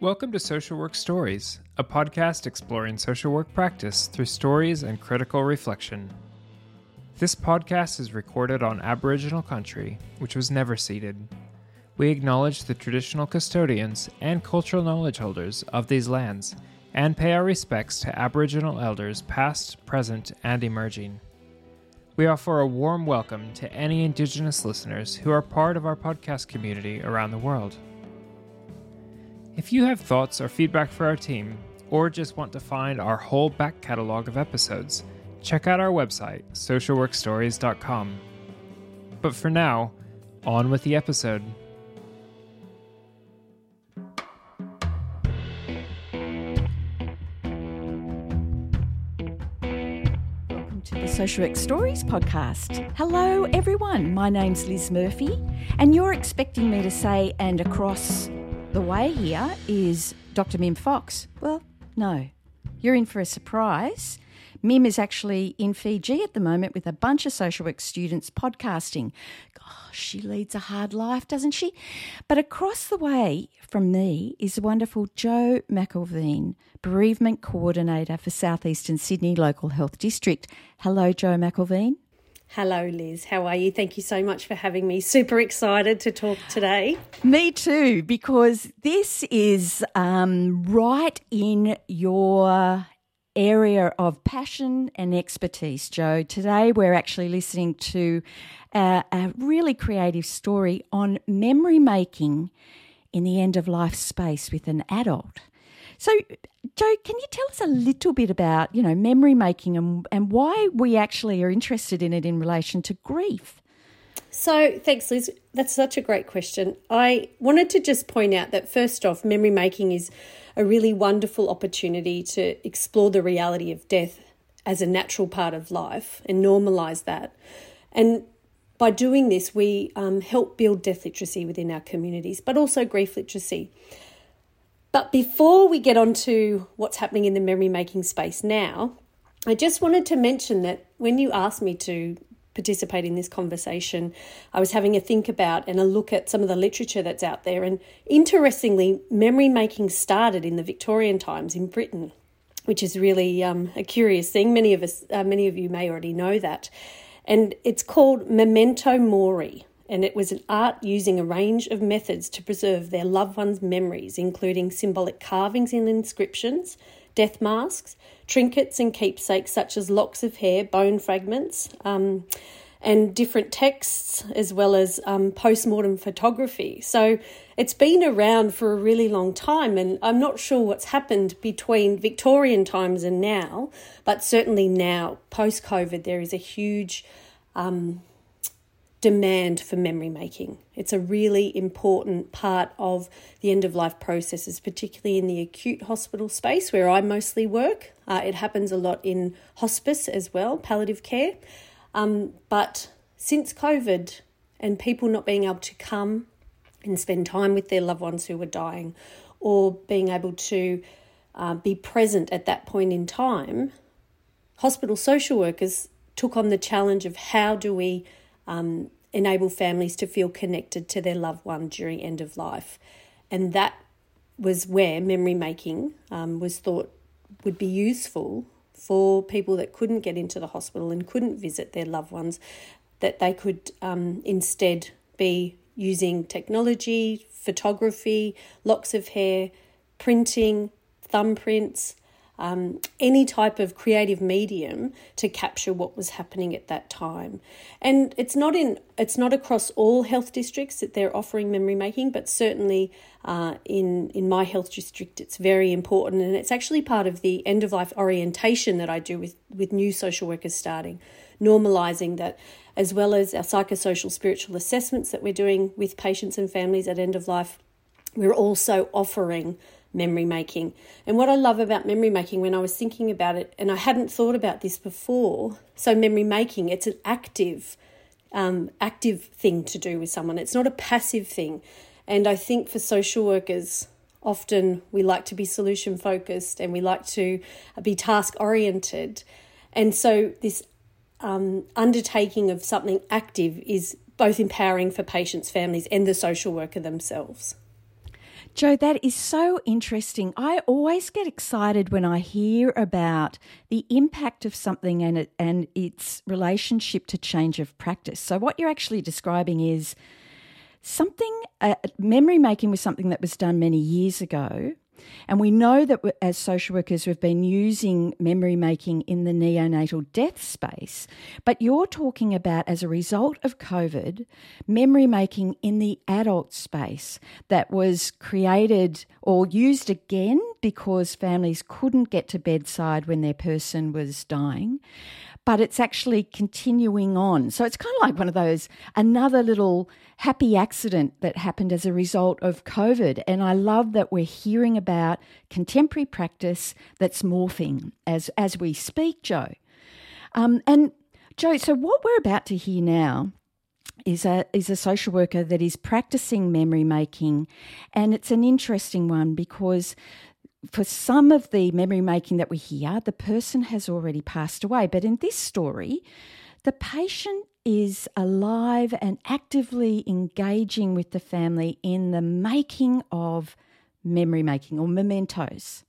Welcome to Social Work Stories, a podcast exploring social work practice through stories and critical reflection. This podcast is recorded on Aboriginal country, which was never ceded. We acknowledge the traditional custodians and cultural knowledge holders of these lands and pay our respects to Aboriginal elders past, present, and emerging. We offer a warm welcome to any Indigenous listeners who are part of our podcast community around the world. If you have thoughts or feedback for our team, or just want to find our whole back catalog of episodes, check out our website, socialworkstories.com. But for now, on with the episode. Welcome to the Social Work Stories podcast. Hello, everyone. My name's Lis Murphy, and you're expecting me to say, and across the way here is Dr. Mim Fox. Well, no. You're in for a surprise. Mim is actually in Fiji at the moment with a bunch of social work students podcasting. Gosh, she leads a hard life, doesn't she? But across the way from me is the wonderful Jo McIlveen, Bereavement Coordinator for Southeastern Sydney Local Health District. Hello, Jo McIlveen. Hello, Lis. How are you? Thank you so much for having me. Super excited to talk today. Me too, because this is um, right in your area of passion and expertise, Jo. Today we're actually listening to a, a really creative story on memory making in the end of life space with an adult. So, Jo, can you tell us a little bit about, you know, memory making and, and why we actually are interested in it in relation to grief? So, thanks, Lis. That's such a great question. I wanted to just point out that first off, memory making is a really wonderful opportunity to explore the reality of death as a natural part of life and normalize that. And by doing this, we um, help build death literacy within our communities, but also grief literacy. But before we get on to what's happening in the memory making space now, I just wanted to mention that when you asked me to participate in this conversation, I was having a think about and a look at some of the literature that's out there. And interestingly, memory making started in the Victorian times in Britain, which is really um, a curious thing. Many of us, uh, many of you may already know that. And it's called memento mori, and it was an art using a range of methods to preserve their loved ones' memories, including symbolic carvings and inscriptions, death masks, trinkets and keepsakes such as locks of hair, bone fragments, um, and different texts, as well as um, post mortem photography. So it's been around for a really long time, and I'm not sure what's happened between Victorian times and now, but certainly now, post COVID, there is a huge um, demand for memory making. It's a really important part of the end of life processes, particularly in the acute hospital space where I mostly work. Uh, it happens a lot in hospice as well, palliative care. Um, but since COVID and people not being able to come and spend time with their loved ones who were dying or being able to uh, be present at that point in time, hospital social workers took on the challenge of how do we um, enable families to feel connected to their loved one during end of life. And that was where memory making um, was thought would be useful for people that couldn't get into the hospital and couldn't visit their loved ones, that they could um, instead be using technology, photography, locks of hair, printing, thumbprints, um, any type of creative medium to capture what was happening at that time. And it's not in it's not across all health districts that they're offering memory making, but certainly uh, in in my health district, it's very important, and it's actually part of the end of life orientation that I do with with new social workers starting, normalizing that. As well as our psychosocial spiritual assessments that we're doing with patients and families at end of life, we're also offering memory making. And what I love about memory making when I was thinking about it, and I hadn't thought about this before, so memory making, it's an active, um, active thing to do with someone. It's not a passive thing. And I think for social workers, often we like to be solution focused and we like to be task oriented. And so this um, undertaking of something active is both empowering for patients, families, and the social worker themselves. Jo, that is so interesting. I always get excited when I hear about the impact of something and it, and its relationship to change of practice. So what you're actually describing is something uh, memory making was something that was done many years ago and we know that as social workers, we've been using memory making in the neonatal death space, but you're talking about as a result of COVID, memory making in the adult space that was created or used again because families couldn't get to bedside when their person was dying but it's actually continuing on. So it's kind of like one of those, another little happy accident that happened as a result of COVID. And I love that we're hearing about contemporary practice that's morphing as, as we speak, Jo. Um, and Jo, so what we're about to hear now is a is a social worker that is practicing memory making and it's an interesting one because for some of the memory making that we hear, the person has already passed away. But in this story, the patient is alive and actively engaging with the family in the making of memory making or mementos.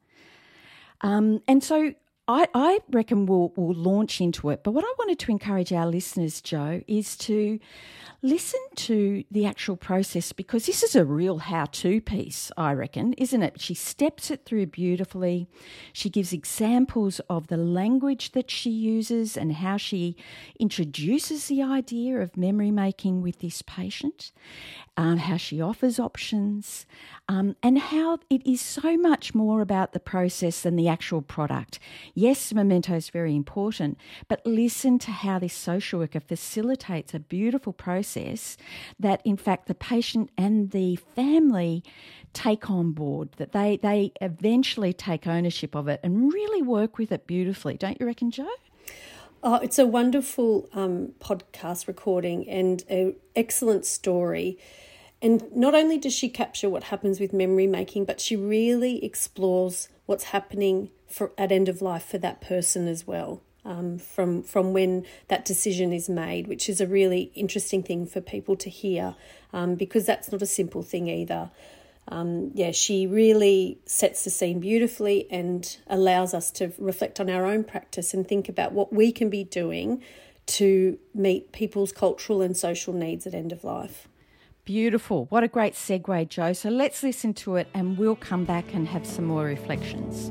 Um, and so I, I reckon we'll, we'll launch into it. But what I wanted to encourage our listeners, Jo, is to listen to the actual process because this is a real how to piece, I reckon, isn't it? She steps it through beautifully. She gives examples of the language that she uses and how she introduces the idea of memory making with this patient, um, how she offers options, um, and how it is so much more about the process than the actual product. Yes, memento is very important, but listen to how this social worker facilitates a beautiful process that, in fact, the patient and the family take on board, that they, they eventually take ownership of it and really work with it beautifully. Don't you reckon, Jo? Oh, it's a wonderful um, podcast recording and an excellent story. And not only does she capture what happens with memory making, but she really explores what's happening for at end of life for that person as well. Um, from from when that decision is made, which is a really interesting thing for people to hear, um, because that's not a simple thing either. Um, yeah, she really sets the scene beautifully and allows us to reflect on our own practice and think about what we can be doing to meet people's cultural and social needs at end of life. Beautiful. What a great segue, Jo. So let's listen to it and we'll come back and have some more reflections.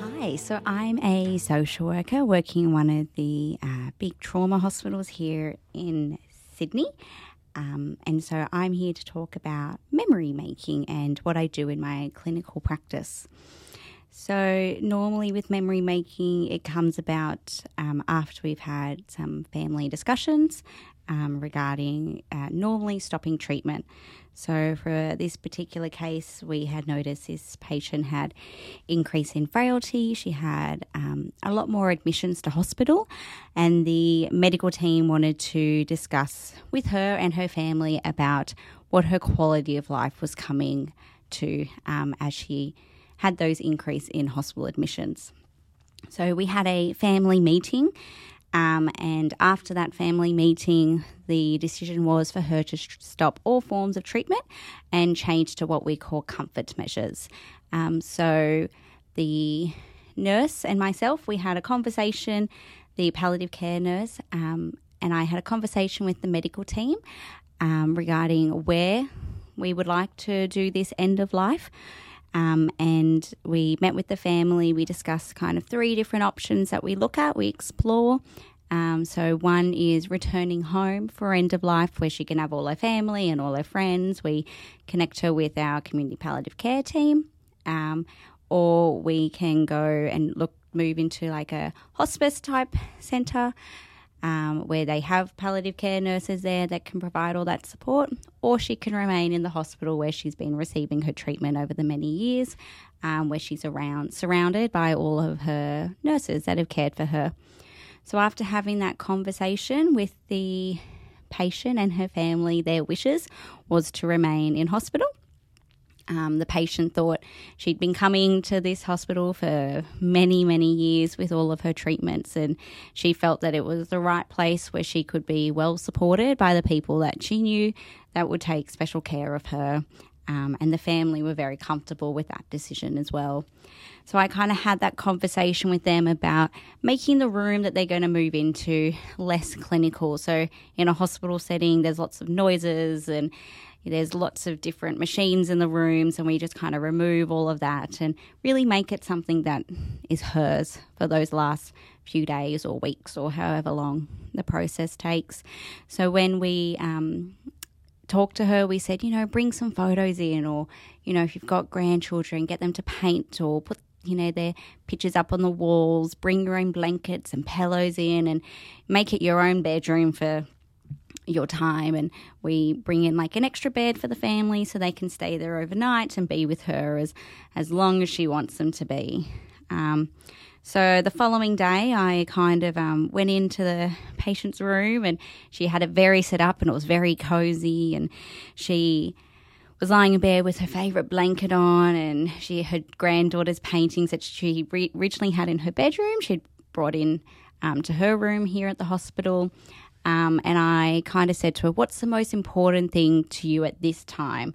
Hi, so I'm a social worker working in one of the uh, big trauma hospitals here in Sydney. Um, and so I'm here to talk about memory making and what I do in my clinical practice. So, normally with memory making, it comes about um, after we've had some family discussions um, regarding uh, normally stopping treatment. So, for this particular case, we had noticed this patient had increase in frailty. She had um, a lot more admissions to hospital, and the medical team wanted to discuss with her and her family about what her quality of life was coming to um, as she had those increase in hospital admissions. So, we had a family meeting um, and after that family meeting, the decision was for her to stop all forms of treatment and change to what we call comfort measures. Um, so the nurse and myself, we had a conversation, the palliative care nurse, um, and I had a conversation with the medical team um, regarding where we would like to do this end of life. Um, and we met with the family. We discussed kind of three different options that we look at, we explore. Um, so, one is returning home for end of life, where she can have all her family and all her friends. We connect her with our community palliative care team. Um, or we can go and look, move into like a hospice type centre um, where they have palliative care nurses there that can provide all that support, or she can remain in the hospital where she's been receiving her treatment over the many years, um, where she's around surrounded by all of her nurses that have cared for her. So after having that conversation with the patient and her family, their wishes was to remain in hospital. Um, the patient thought she'd been coming to this hospital for many, many years with all of her treatments, and she felt that it was the right place where she could be well supported by the people that she knew that would take special care of her. Um, and the family were very comfortable with that decision as well. So I kind of had that conversation with them about making the room that they're going to move into less clinical. So in a hospital setting, there's lots of noises and there's lots of different machines in the rooms, and we just kind of remove all of that and really make it something that is hers for those last few days or weeks or however long the process takes. So when we um, talked to her, we said, you know, bring some photos in, or, you know, if you've got grandchildren, get them to paint or put you know, their pictures up on the walls, bring your own blankets and pillows in and make it your own bedroom for your time and we bring in like an extra bed for the family so they can stay there overnight and be with her as as long as she wants them to be. Um, so the following day i kind of um, went into the patient's room and she had it very set up and it was very cozy and she was lying in bed with her favourite blanket on and she had granddaughter's paintings that she re- originally had in her bedroom she'd brought in um, to her room here at the hospital um, and I kind of said to her, What's the most important thing to you at this time?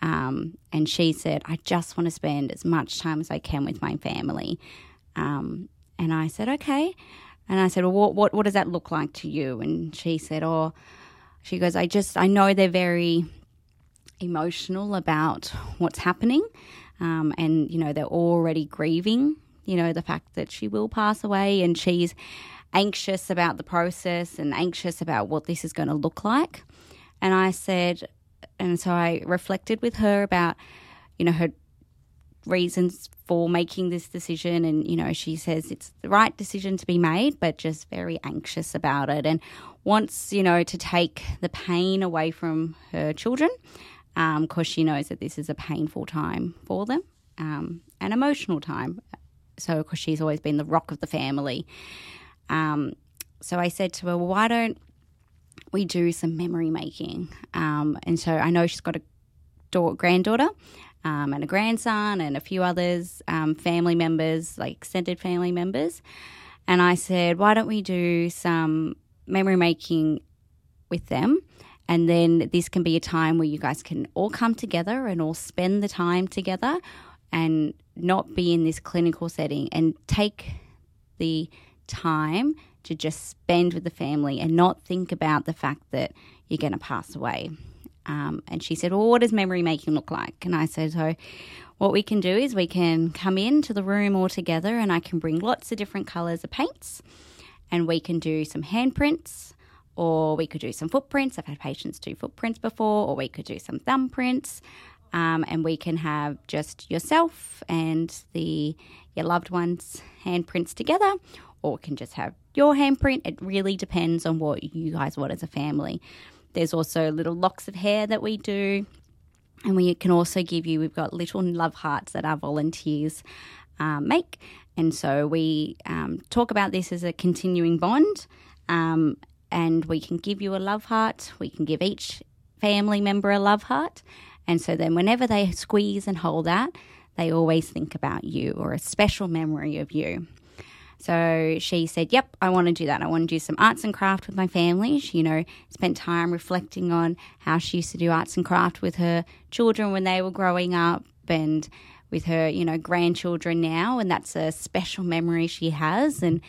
Um, and she said, I just want to spend as much time as I can with my family. Um, and I said, Okay. And I said, Well, what, what, what does that look like to you? And she said, Oh, she goes, I just, I know they're very emotional about what's happening. Um, and, you know, they're already grieving, you know, the fact that she will pass away. And she's, anxious about the process and anxious about what this is going to look like. And I said, and so I reflected with her about, you know, her reasons for making this decision. And, you know, she says it's the right decision to be made, but just very anxious about it and wants, you know, to take the pain away from her children because um, she knows that this is a painful time for them, um, an emotional time. So, because she's always been the rock of the family. Um, so I said to her, well, why don't we do some memory making? Um, and so I know she's got a daughter, granddaughter um, and a grandson and a few others, um, family members, like extended family members. And I said, why don't we do some memory making with them? And then this can be a time where you guys can all come together and all spend the time together and not be in this clinical setting and take the time to just spend with the family and not think about the fact that you're going to pass away. Um, and she said, Well, what does memory making look like? And I said, So, what we can do is we can come into the room all together and I can bring lots of different colours of paints and we can do some handprints or we could do some footprints. I've had patients do footprints before, or we could do some thumbprints. Um, and we can have just yourself and the your loved ones' handprints together, or can just have your handprint. It really depends on what you guys want as a family. There's also little locks of hair that we do. And we can also give you, we've got little love hearts that our volunteers um, make. And so we um, talk about this as a continuing bond. Um, and we can give you a love heart. We can give each family member a love heart. And so then whenever they squeeze and hold that, they always think about you or a special memory of you. So she said, Yep, I want to do that. I want to do some arts and craft with my family. She, you know, spent time reflecting on how she used to do arts and craft with her children when they were growing up and with her, you know, grandchildren now. And that's a special memory she has and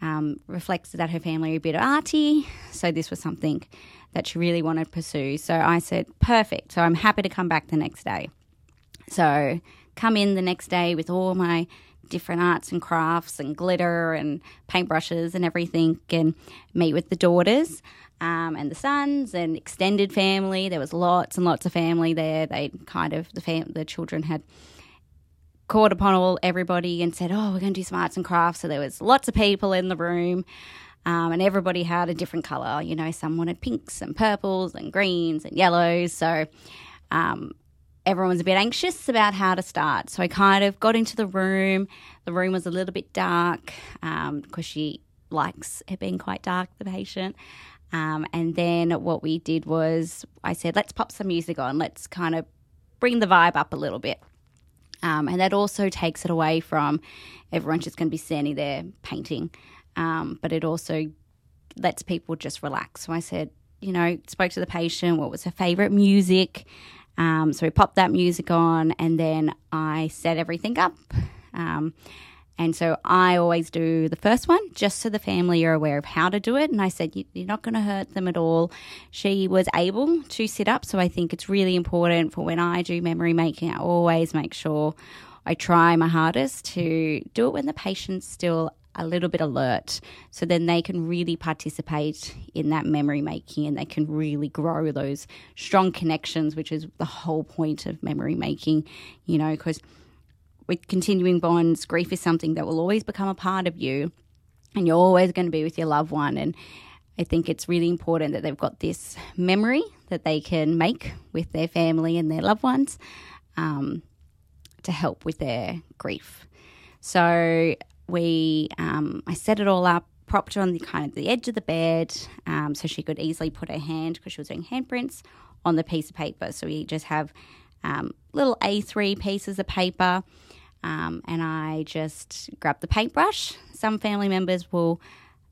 um, reflects that her family are a bit of arty. So this was something that she really wanted to pursue. So I said, Perfect. So I'm happy to come back the next day. So come in the next day with all my different arts and crafts and glitter and paintbrushes and everything and meet with the daughters um, and the sons and extended family. There was lots and lots of family there. They kind of the fam- the children had called upon all everybody and said, "Oh, we're going to do some arts and crafts." So there was lots of people in the room. Um, and everybody had a different color. You know, some wanted pinks and purples and greens and yellows. So um, everyone was a bit anxious about how to start. So I kind of got into the room. The room was a little bit dark because um, she likes it being quite dark, the patient. Um, and then what we did was I said, let's pop some music on. Let's kind of bring the vibe up a little bit. Um, and that also takes it away from everyone just going to be standing there painting. Um, but it also lets people just relax. So I said, you know, spoke to the patient, what was her favorite music. Um, so we popped that music on and then I set everything up. Um, and so I always do the first one just so the family are aware of how to do it. And I said, You're not going to hurt them at all. She was able to sit up. So I think it's really important for when I do memory making, I always make sure I try my hardest to do it when the patient's still a little bit alert. So then they can really participate in that memory making and they can really grow those strong connections, which is the whole point of memory making, you know, because with continuing bonds, grief is something that will always become a part of you and you're always going to be with your loved one. And I think it's really important that they've got this memory that they can make with their family and their loved ones um, to help with their grief. So we, um, I set it all up, propped her on the kind of the edge of the bed, um, so she could easily put her hand because she was doing handprints on the piece of paper. So we just have um, little A3 pieces of paper um, and I just grab the paintbrush. Some family members will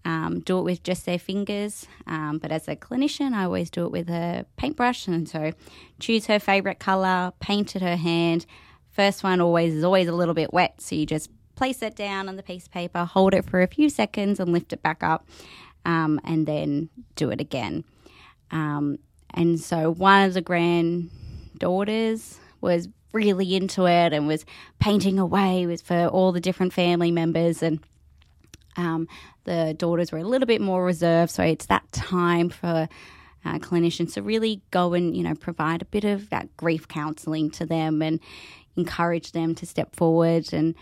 um, do it with just their fingers, um, but as a clinician, I always do it with a paintbrush. And so, choose her favorite color, painted her hand. First one always is always a little bit wet, so you just place it down on the piece of paper, hold it for a few seconds, and lift it back up, um, and then do it again. Um, and so, one of the granddaughters was really into it and was painting away with for all the different family members and um, the daughters were a little bit more reserved so it's that time for uh, clinicians to really go and you know provide a bit of that grief counselling to them and encourage them to step forward and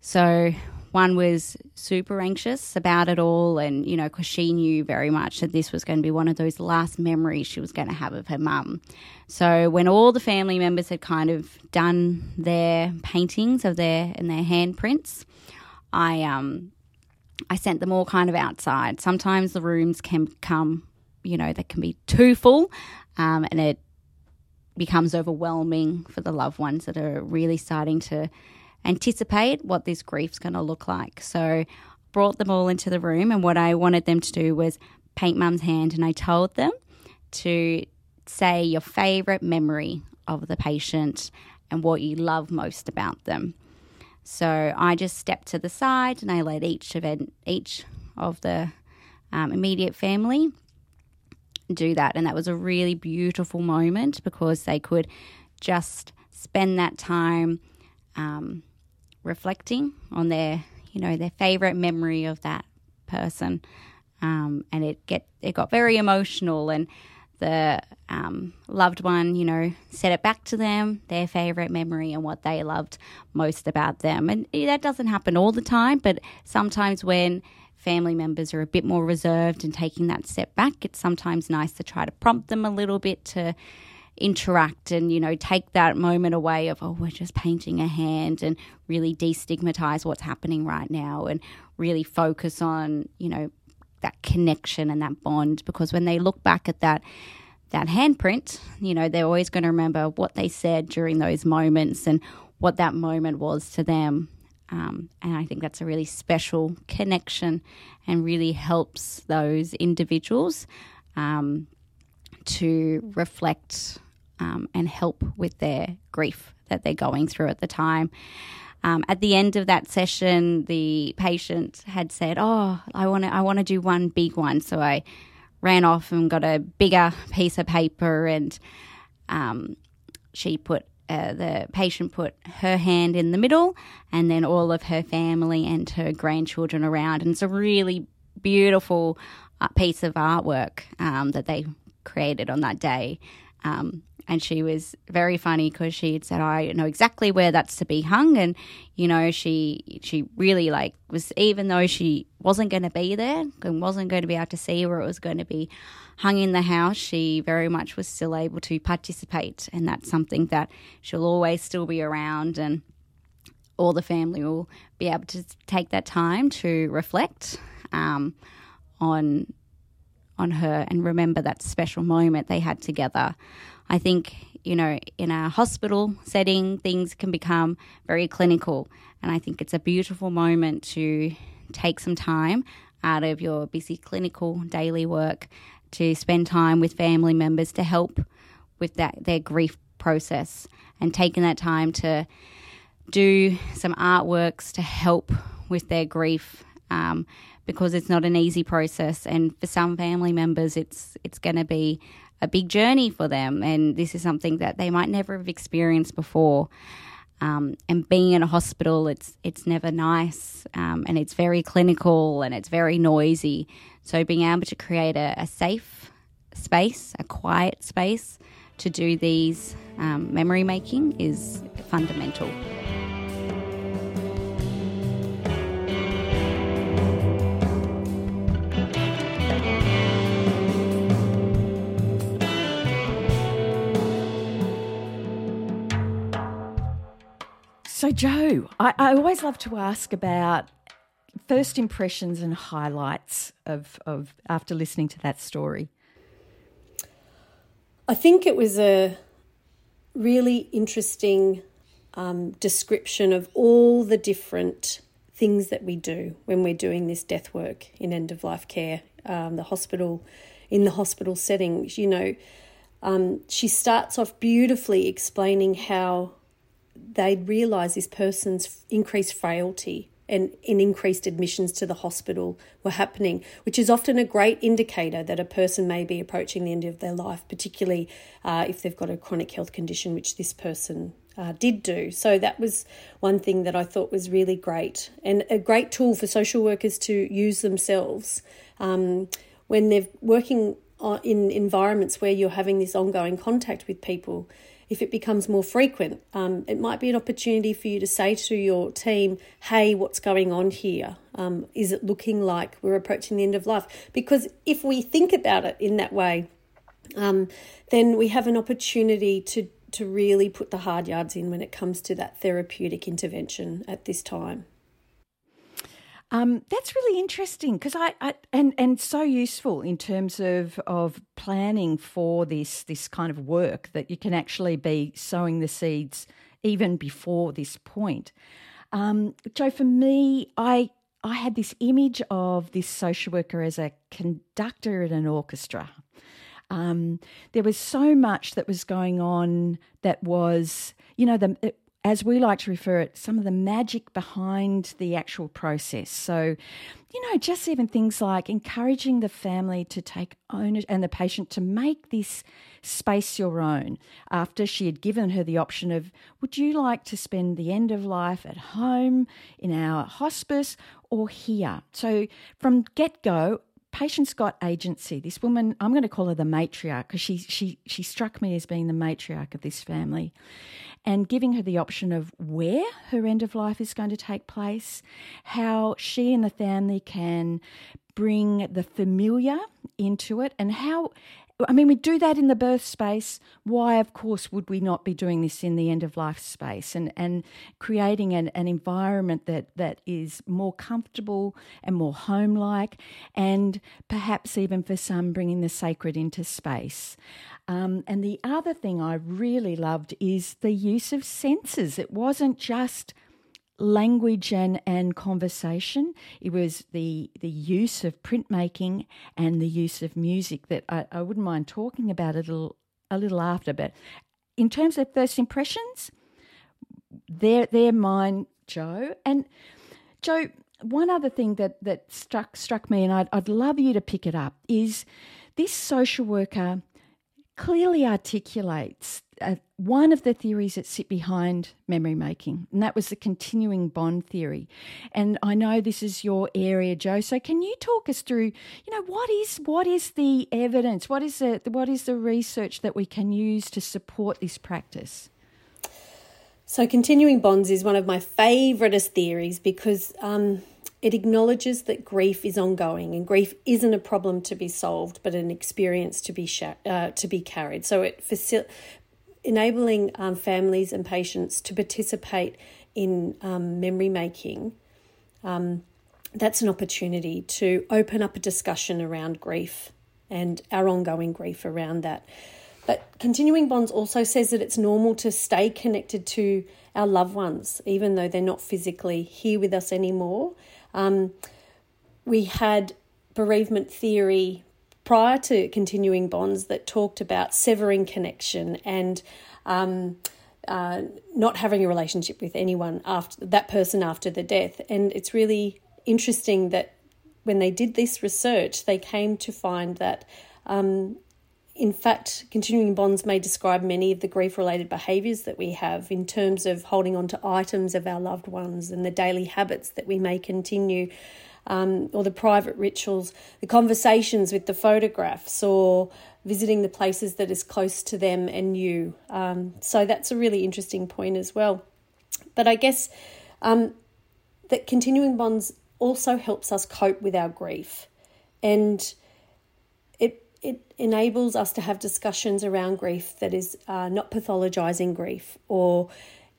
so one was super anxious about it all, and you know, because she knew very much that this was going to be one of those last memories she was going to have of her mum. So when all the family members had kind of done their paintings of their and their handprints, I um I sent them all kind of outside. Sometimes the rooms can come, you know, they can be too full, um, and it becomes overwhelming for the loved ones that are really starting to anticipate what this grief's going to look like. So brought them all into the room and what I wanted them to do was paint mum's hand and I told them to say your favorite memory of the patient and what you love most about them. So I just stepped to the side and I let each of each of the um, immediate family do that, and that was a really beautiful moment because they could just spend that time um, reflecting on their, you know, their favorite memory of that person. Um, and it get it got very emotional and the um, loved one, you know, said it back to them, their favorite memory and what they loved most about them. And that doesn't happen all the time, but sometimes when family members are a bit more reserved and taking that step back, it's sometimes nice to try to prompt them a little bit to interact and you know take that moment away of oh we're just painting a hand and really destigmatize what's happening right now and really focus on you know that connection and that bond. Because when they look back at that that handprint you know they're always going to remember what they said during those moments and what that moment was to them. Um, and I think that's a really special connection and really helps those individuals um, to reflect um, and help with their grief that they're going through at the time. Um, at the end of that session, the patient had said, "Oh, I want to, I want to do one big one." So I ran off and got a bigger piece of paper, and um, she put uh, the patient put her hand in the middle, and then all of her family and her grandchildren around, and it's a really beautiful uh, piece of artwork um, that they created on that day. Um, and she was very funny because she had said, "I know exactly where that's to be hung," and you know, she she really like was even though she wasn't going to be there and wasn't going to be able to see where it was going to be hung in the house, she very much was still able to participate, and that's something that she'll always still be around and. All the family will be able to take that time to reflect um, on on her and remember that special moment they had together. I think you know, in a hospital setting, things can become very clinical. And I think it's a beautiful moment to take some time out of your busy clinical daily work to spend time with family members to help with that their grief process and taking that time to do some artworks to help with their grief um, because it's not an easy process. And for some family members it's it's going to be a big journey for them. And this is something that they might never have experienced before. Um, and being in a hospital it's it's never nice. Um, and it's very clinical and it's very noisy. So being able to create a, a safe space a quiet space to do these um, memory making is fundamental. Jo, I, I, always love to ask about first impressions and highlights of, of after listening to that story. I think it was a really interesting um, description of all the different things that we do when we're doing this death work in end of life care, um, the hospital, in the hospital settings. You know, um, she starts off beautifully explaining how they realise this person's increased frailty and in increased admissions to the hospital were happening, which is often a great indicator that a person may be approaching the end of their life, particularly uh, if they've got a chronic health condition, which this person uh, did do. So that was one thing that I thought was really great and a great tool for social workers to use themselves um, when they're working in environments where you're having this ongoing contact with people if it becomes more frequent, um, it might be an opportunity for you to say to your team, hey, what's going on here? Um, is it looking like we're approaching the end of life? Because if we think about it in that way, um, then we have an opportunity to, to really put the hard yards in when it comes to that therapeutic intervention at this time. Um, that's really interesting because I, I, and and so useful in terms of of planning for this this kind of work that you can actually be sowing the seeds even before this point. Um, Jo, for me, I I had this image of this social worker as a conductor in an orchestra. Um, there was so much that was going on that was, you know, the as we like to refer it, some of the magic behind the actual process. So, you know, just even things like encouraging the family to take ownership and the patient to make this space your own after she had given her the option of, would you like to spend the end of life at home, in our hospice, or here? So, from get go, patient's got agency. This woman, I'm going to call her the matriarch because she she she struck me as being the matriarch of this family, and giving her the option of where her end of life is going to take place, how she and the family can bring the familiar into it, and how I mean, we do that in the birth space. Why, of course, would we not be doing this in the end of life space and, and creating an, an environment that, that is more comfortable and more home like, and perhaps even for some bringing the sacred into space? Um, and the other thing I really loved is the use of senses. It wasn't just language and, and conversation. It was the the use of printmaking and the use of music that I, I wouldn't mind talking about a little a little after. But in terms of first impressions, they're they're mine, Jo. And Jo, one other thing that that struck struck me, and I'd I'd love you to pick it up, is this social worker clearly articulates uh, one of the theories that sit behind memory making, and that was the continuing bond theory. And I know this is your area, Jo. So can you talk us through, you know, what is what is the evidence? What is the what is the research that we can use to support this practice? So continuing bonds is one of my favouriteest theories because um, it acknowledges that grief is ongoing and grief isn't a problem to be solved, but an experience to be sh- uh, to be carried. So it facil- enabling um, families and patients to participate in um, memory making. Um, that's an opportunity to open up a discussion around grief and our ongoing grief around that. But continuing bonds also says that it's normal to stay connected to our loved ones, even though they're not physically here with us anymore. Um, we had bereavement theory prior to continuing bonds that talked about severing connection and um, uh, not having a relationship with anyone after that person after the death. And it's really interesting that when they did this research, they came to find that. Um, in fact, continuing bonds may describe many of the grief related behaviours that we have in terms of holding on to items of our loved ones and the daily habits that we may continue um, or the private rituals, the conversations with the photographs, or visiting the places that is close to them and you. Um, so that's a really interesting point as well. But I guess um, that continuing bonds also helps us cope with our grief, and it it enables us to have discussions around grief that is uh, not pathologizing grief, or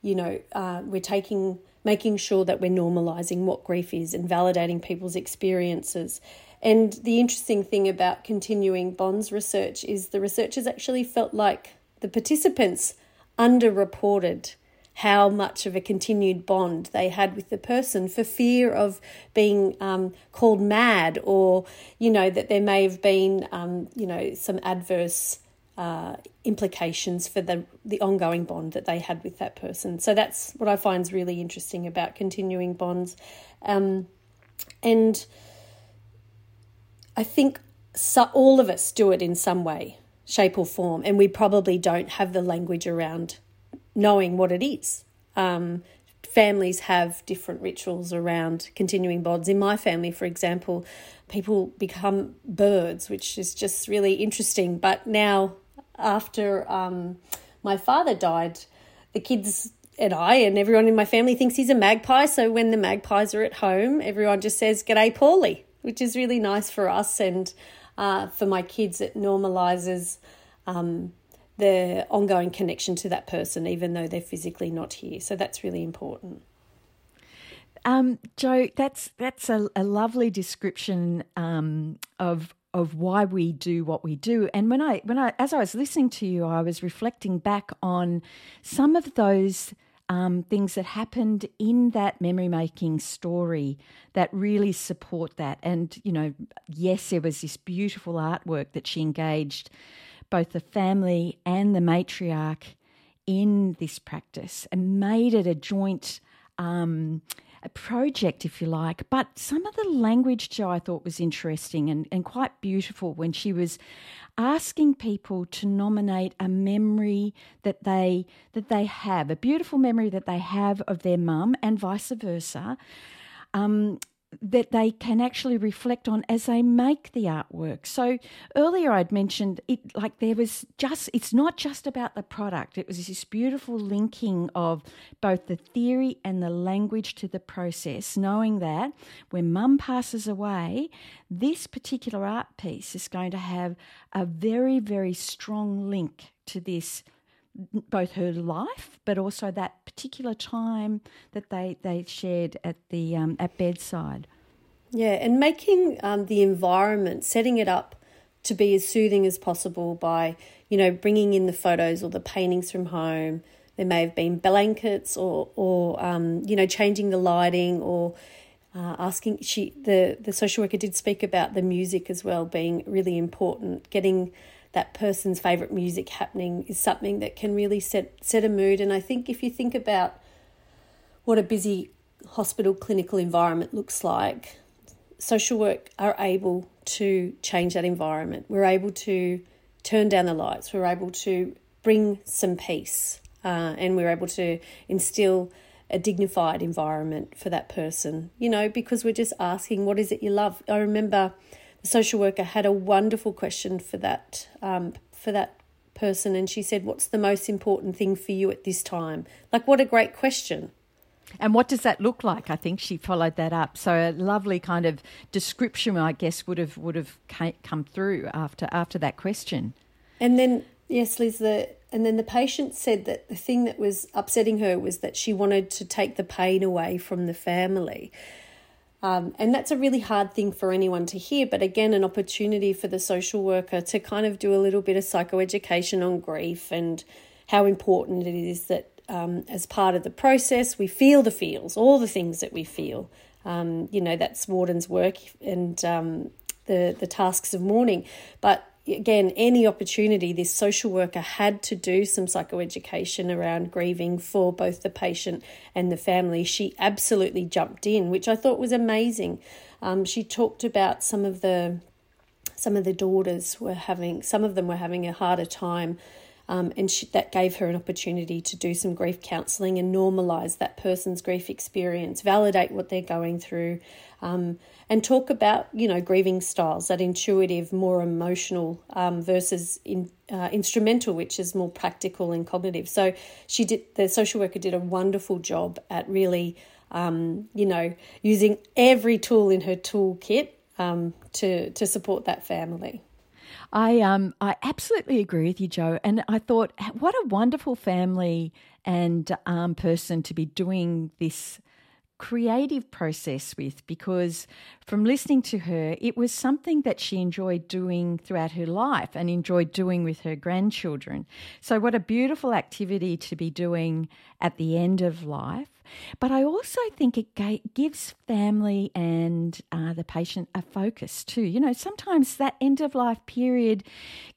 you know uh, we're taking making sure that we're normalizing what grief is and validating people's experiences. And the interesting thing about continuing bonds research is the researchers actually felt like the participants underreported how much of a continued bond they had with the person for fear of being um, called mad or, you know, that there may have been, um, you know, some adverse uh, implications for the the ongoing bond that they had with that person. So that's what I find is really interesting about continuing bonds, um, and I think so, all of us do it in some way, shape or form, and we probably don't have the language around knowing what it is. Um, families have different rituals around continuing bonds. In my family, for example, people become birds, which is just really interesting. But now after um, my father died, the kids and I and everyone in my family thinks he's a magpie. So when the magpies are at home, everyone just says, G'day, Paulie, which is really nice for us. And uh, for my kids, it normalizes um, the ongoing connection to that person, even though they're physically not here. So that's really important. Um, Jo, that's that's a, a lovely description um, of of why we do what we do. And when I when I as I was listening to you, I was reflecting back on some of those um, things that happened in that memory making story that really support that. And you know, yes, there was this beautiful artwork that she engaged both the family and the matriarch in this practice and made it a joint. Um, a project, if you like. But some of the language, Jo, I thought was interesting and, and quite beautiful when she was asking people to nominate a memory that they that they have, a beautiful memory that they have of their mum and vice versa. Um, that they can actually reflect on as they make the artwork. So earlier I'd mentioned it like there was just it's not just about the product. It was this beautiful linking of both the theory and the language to the process, knowing that when mum passes away, this particular art piece is going to have a very very strong link to this both her life, but also that particular time that they they shared at the um, at bedside. Yeah, and making um, the environment, setting it up to be as soothing as possible by you know bringing in the photos or the paintings from home. There may have been blankets or or um, you know changing the lighting or uh, asking she the the social worker did speak about the music as well being really important getting that person's favorite music happening is something that can really set set a mood. And I think if you think about what a busy hospital clinical environment looks like, social work are able to change that environment. We're able to turn down the lights. We're able to bring some peace, uh, and we're able to instill a dignified environment for that person. You know, because we're just asking, "What is it you love?" I remember the social worker had a wonderful question for that um, for that person, and she said, "What's the most important thing for you at this time?" Like, what a great question. And what does that look like? I think she followed that up. So a lovely kind of description, I guess, would have would have come through after after that question. And then, yes, Lis, the and then the patient said that the thing that was upsetting her was that she wanted to take the pain away from the family. Um, and that's a really hard thing for anyone to hear, but again, an opportunity for the social worker to kind of do a little bit of psychoeducation on grief and how important it is that um, as part of the process we feel the feels, all the things that we feel. Um, you know, that's Warden's work and um, the, the tasks of mourning. But again, any opportunity, this social worker had to do some psychoeducation around grieving for both the patient and the family. She absolutely jumped in, which I thought was amazing. Um, she talked about some of the some of the daughters were having some of them were having a harder time um, and she, that gave her an opportunity to do some grief counselling and normalise that person's grief experience, validate what they're going through, um, and talk about you know grieving styles, that intuitive, more emotional um, versus in, uh, instrumental, which is more practical and cognitive. So she did. The social worker did a wonderful job at really, um, you know, using every tool in her toolkit um, to to support that family. I um I absolutely agree with you, Jo. And I thought, what a wonderful family and um, person to be doing this creative process with because from listening to her, it was something that she enjoyed doing throughout her life and enjoyed doing with her grandchildren. So, what a beautiful activity to be doing at the end of life. But I also think it gives family and uh, the patient a focus too. You know, sometimes that end of life period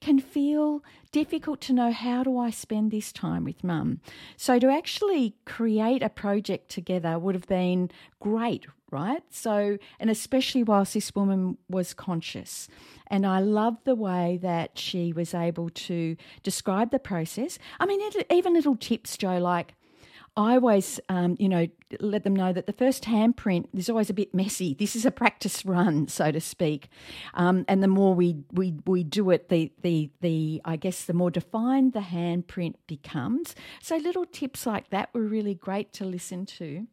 can feel difficult to know how do I spend this time with mum. So to actually create a project together would have been great, right? So, and especially whilst this woman was conscious. And I love the way that she was able to describe the process. I mean, even little tips, Jo, like, I always, um, you know, let them know that the first handprint is always a bit messy. This is a practice run, so to speak, um, and the more we, we we do it, the the the I guess the more defined the handprint becomes. So little tips like that were really great to listen to.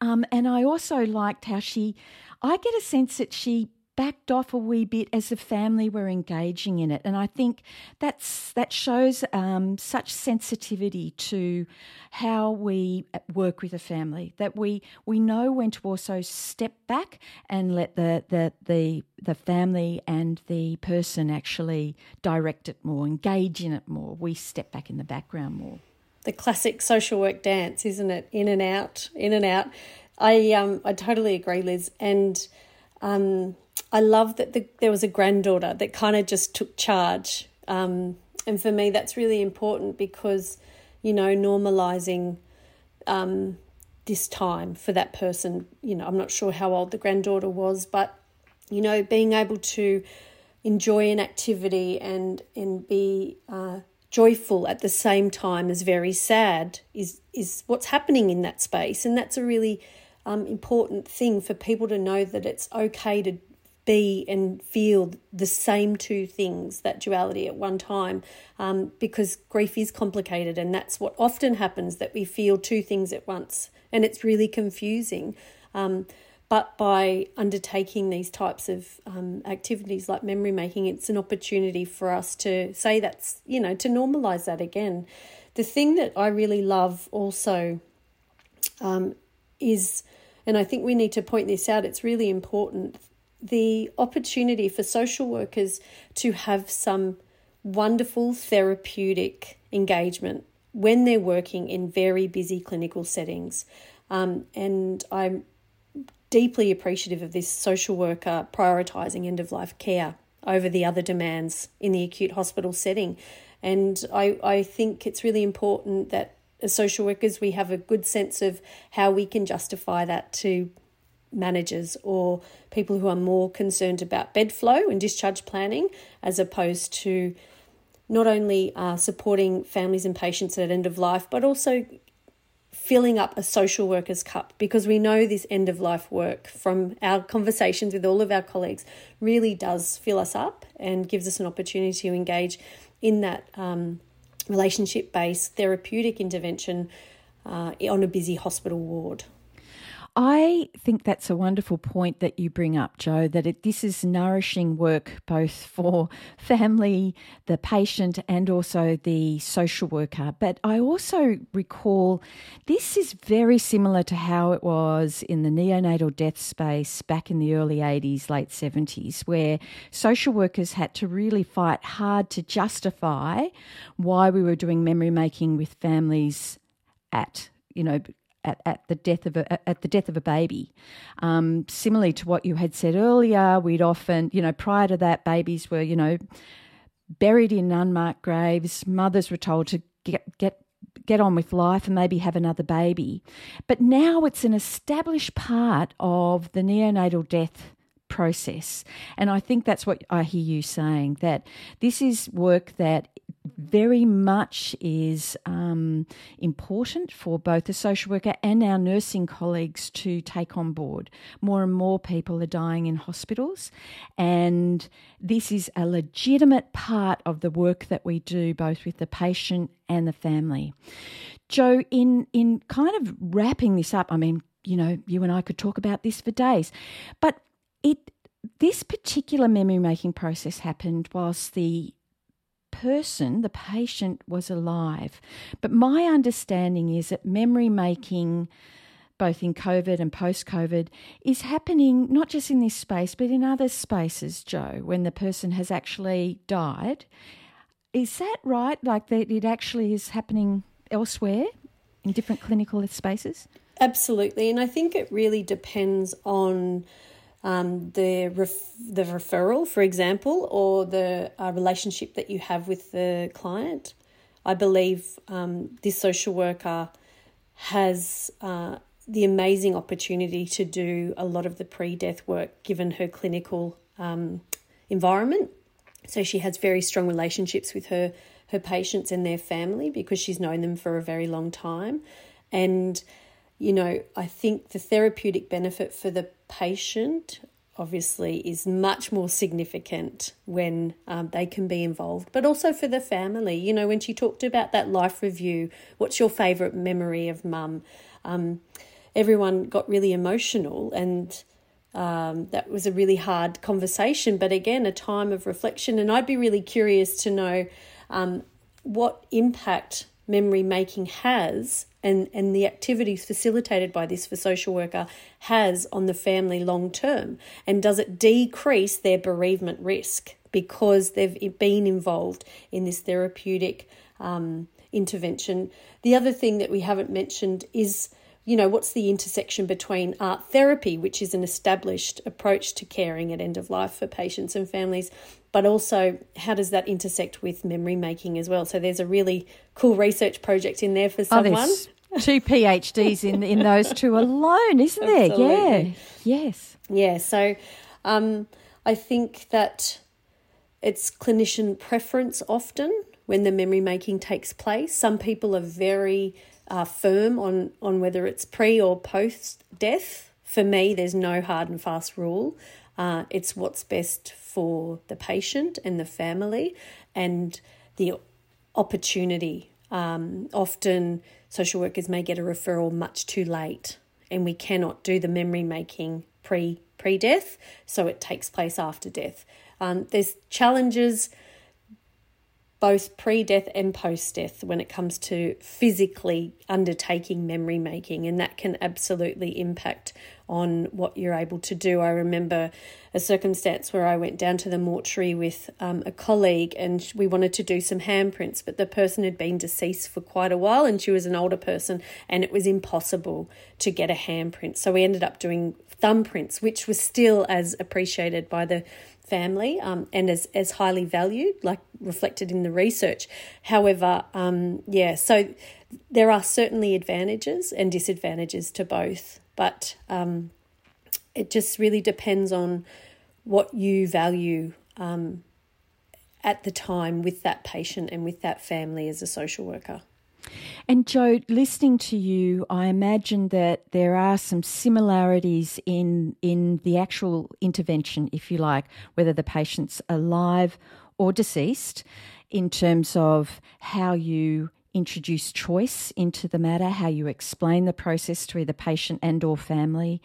Um, and I also liked how she, I get a sense that she backed off a wee bit as the family were engaging in it, and I think that's that shows um, such sensitivity to how we work with a family. That we we know when to also step back and let the the the the family and the person actually direct it more, engage in it more. We step back in the background more. The classic social work dance, isn't it? In and out, in and out. I um I totally agree, Lis, and um I love that the, there was a granddaughter that kind of just took charge. Um, and for me, that's really important because, you know, normalizing um, this time for that person. You know, I'm not sure how old the granddaughter was, but, you know, being able to enjoy an activity and, and be uh, joyful at the same time as very sad is, is what's happening in that space. And that's a really um, important thing for people to know that it's okay to be and feel the same two things, that duality at one time, um, because grief is complicated, and that's what often happens that we feel two things at once, and it's really confusing. Um, but by undertaking these types of um, activities like memory making, it's an opportunity for us to say that's, you know, to normalize that again. The thing that I really love also um, is, and I think we need to point this out, it's really important the opportunity for social workers to have some wonderful therapeutic engagement when they're working in very busy clinical settings. Um, and I'm deeply appreciative of this social worker prioritising end of life care over the other demands in the acute hospital setting. And I, I think it's really important that as social workers we have a good sense of how we can justify that to managers or people who are more concerned about bed flow and discharge planning as opposed to not only uh, supporting families and patients at end of life, but also filling up a social worker's cup because we know this end of life work from our conversations with all of our colleagues really does fill us up and gives us an opportunity to engage in that um, relationship based therapeutic intervention uh, on a busy hospital ward. I think that's a wonderful point that you bring up, Jo, that it, this is nourishing work both for family, the patient, and also the social worker. But I also recall this is very similar to how it was in the neonatal death space back in the early 80s, late 70s, where social workers had to really fight hard to justify why we were doing memory making with families at you know at, at the death of a at the death of a baby. Um, similarly to what you had said earlier, we'd often, you know, prior to that, babies were, you know, buried in unmarked graves. Mothers were told to get get get on with life and maybe have another baby. But now it's an established part of the neonatal death process. And I think that's what I hear you saying that this is work that very much is um, important for both the social worker and our nursing colleagues to take on board. More and more people are dying in hospitals, and this is a legitimate part of the work that we do both with the patient and the family. Jo, in in kind of wrapping this up, I mean, you know, you and I could talk about this for days, but it this particular memory making process happened whilst the person, the patient, was alive. But my understanding is that memory making, both in COVID and post COVID, is happening not just in this space, but in other spaces, Jo, when the person has actually died. Is that right? Like that it actually is happening elsewhere in different clinical spaces? Absolutely. And I think it really depends on um, the ref- the referral, for example, or the uh, relationship that you have with the client. I believe um, this social worker has uh, the amazing opportunity to do a lot of the pre death work given her clinical um, environment. So she has very strong relationships with her her patients and their family because she's known them for a very long time, and you know, I think the therapeutic benefit for the patient obviously is much more significant when um, they can be involved, but also for the family. You know, when she talked about that life review, what's your favourite memory of mum? Um, everyone got really emotional and um, that was a really hard conversation, but again, a time of reflection. And I'd be really curious to know um, what impact memory making has and, and the activities facilitated by this for social worker has on the family long term? And does it decrease their bereavement risk because they've been involved in this therapeutic um, intervention? The other thing that we haven't mentioned is you know, what's the intersection between art therapy, which is an established approach to caring at end of life for patients and families, but also how does that intersect with memory making as well? So there's a really cool research project in there for oh, someone. Oh, two PhDs in in those two alone, isn't there? Yeah. Yes. Yeah. So um, I think that it's clinician preference often when the memory making takes place. Some people are very uh, firm on on whether it's pre or post death. For me, there's no hard and fast rule. Uh, it's what's best for the patient and the family and the opportunity. Um, often, social workers may get a referral much too late, and we cannot do the memory making pre pre death, so it takes place after death. Um, there's challenges both pre death and post death when it comes to physically undertaking memory making, and that can absolutely impact on what you're able to do. I remember a circumstance where I went down to the mortuary with um, a colleague and we wanted to do some handprints, but the person had been deceased for quite a while and she was an older person, and it was impossible to get a handprint. So we ended up doing thumbprints, which was still as appreciated by the family um, and as, as highly valued, like reflected in the research. However, um, yeah, so there are certainly advantages and disadvantages to both, but um, it just really depends on what you value um, at the time with that patient and with that family as a social worker. And Jo, listening to you, I imagine that there are some similarities in in the actual intervention, if you like, whether the patient's alive or deceased, in terms of how you introduce choice into the matter, how you explain the process to either patient and or family,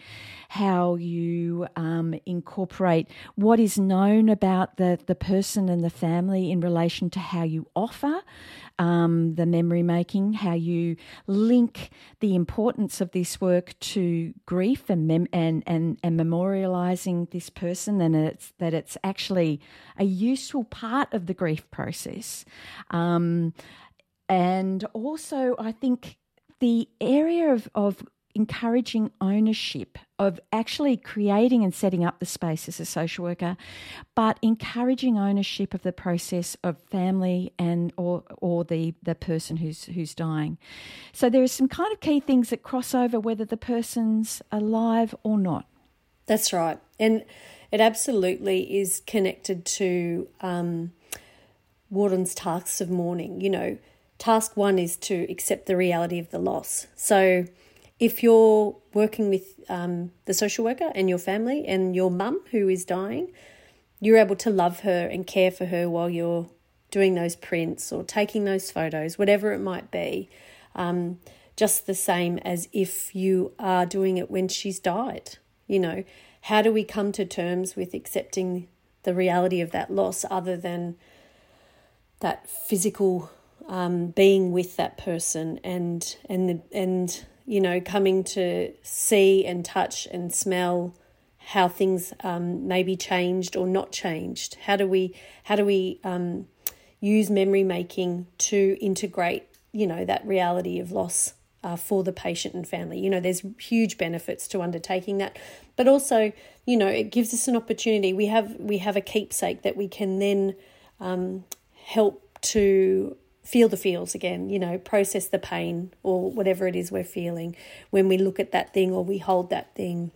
how you um, incorporate what is known about the, the person and the family in relation to how you offer um, the memory making, how you link the importance of this work to grief and mem- and, and and memorializing this person, and it's that it's actually a useful part of the grief process. Um, and also, I think the area of, of encouraging ownership of actually creating and setting up the space as a social worker, but encouraging ownership of the process of family and or or the the person who's who's dying. So there are some kind of key things that cross over whether the person's alive or not. That's right, and it absolutely is connected to um, Worden's tasks of mourning. You know, task one is to accept the reality of the loss. So if you're working with um, the social worker and your family and your mum who is dying, you're able to love her and care for her while you're doing those prints or taking those photos, whatever it might be, um, just the same as if you are doing it when she's died. You know, how do we come to terms with accepting the reality of that loss other than that physical um, being with that person and and the, and you know, coming to see and touch and smell how things um, may be changed or not changed. How do we how do we um, use memory making to integrate you know that reality of loss uh, for the patient and family? You know, there's huge benefits to undertaking that, but also you know it gives us an opportunity. We have we have a keepsake that we can then um, help to feel the feels again, you know, process the pain or whatever it is we're feeling when we look at that thing or we hold that thing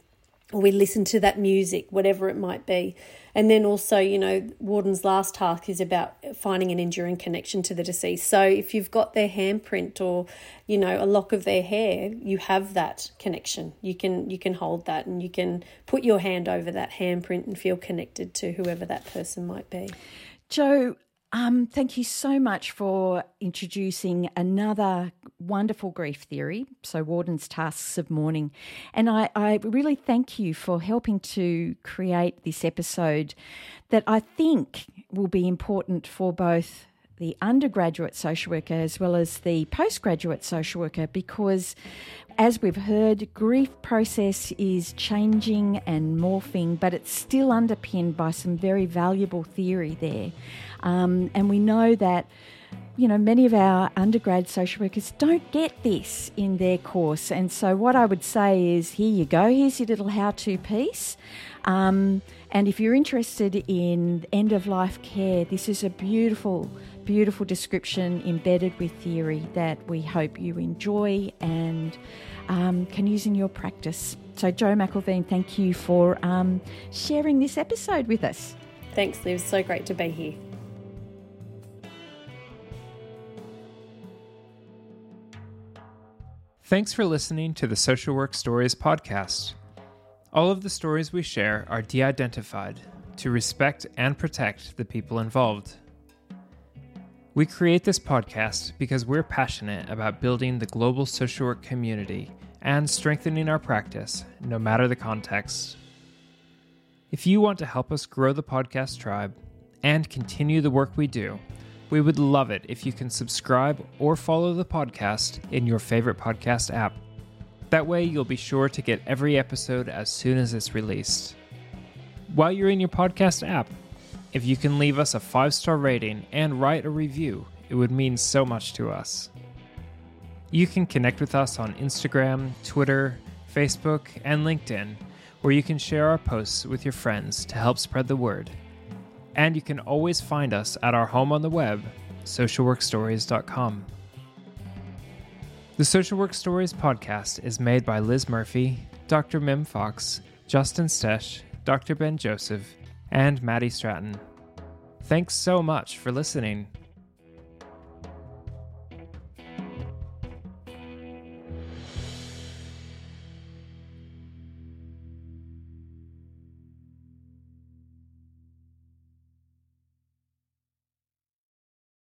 or we listen to that music, whatever it might be. And then also, you know, Worden's last task is about finding an enduring connection to the deceased. So if you've got their handprint or, you know, a lock of their hair, you have that connection. You can you can hold that and you can put your hand over that handprint and feel connected to whoever that person might be. Jo, um, thank you so much for introducing another wonderful grief theory, so Worden's Tasks of Mourning. And I, I really thank you for helping to create this episode that I think will be important for both the undergraduate social worker as well as the postgraduate social worker because as we've heard grief process is changing and morphing but it's still underpinned by some very valuable theory there um, and we know that you know, many of our undergrad social workers don't get this in their course. And so, what I would say is here you go, here's your little how to piece. Um, and if you're interested in end of life care, this is a beautiful, beautiful description embedded with theory that we hope you enjoy and um, can use in your practice. So, Jo McIlveen, thank you for um, sharing this episode with us. Thanks, Liv. So great to be here. Thanks for listening to the Social Work Stories podcast. All of the stories we share are de identified to respect and protect the people involved. We create this podcast because we're passionate about building the global social work community and strengthening our practice, no matter the context. If you want to help us grow the podcast tribe and continue the work we do, we would love it if you can subscribe or follow the podcast in your favorite podcast app. That way, you'll be sure to get every episode as soon as it's released. While you're in your podcast app, if you can leave us a five star rating and write a review, it would mean so much to us. You can connect with us on Instagram, Twitter, Facebook, and LinkedIn, where you can share our posts with your friends to help spread the word. And you can always find us at our home on the web, socialworkstories.com. The Social Work Stories podcast is made by Lis Murphy, Dr. Mim Fox, Justin Stech, Dr. Ben Joseph, and Maddie Stratten. Thanks so much for listening.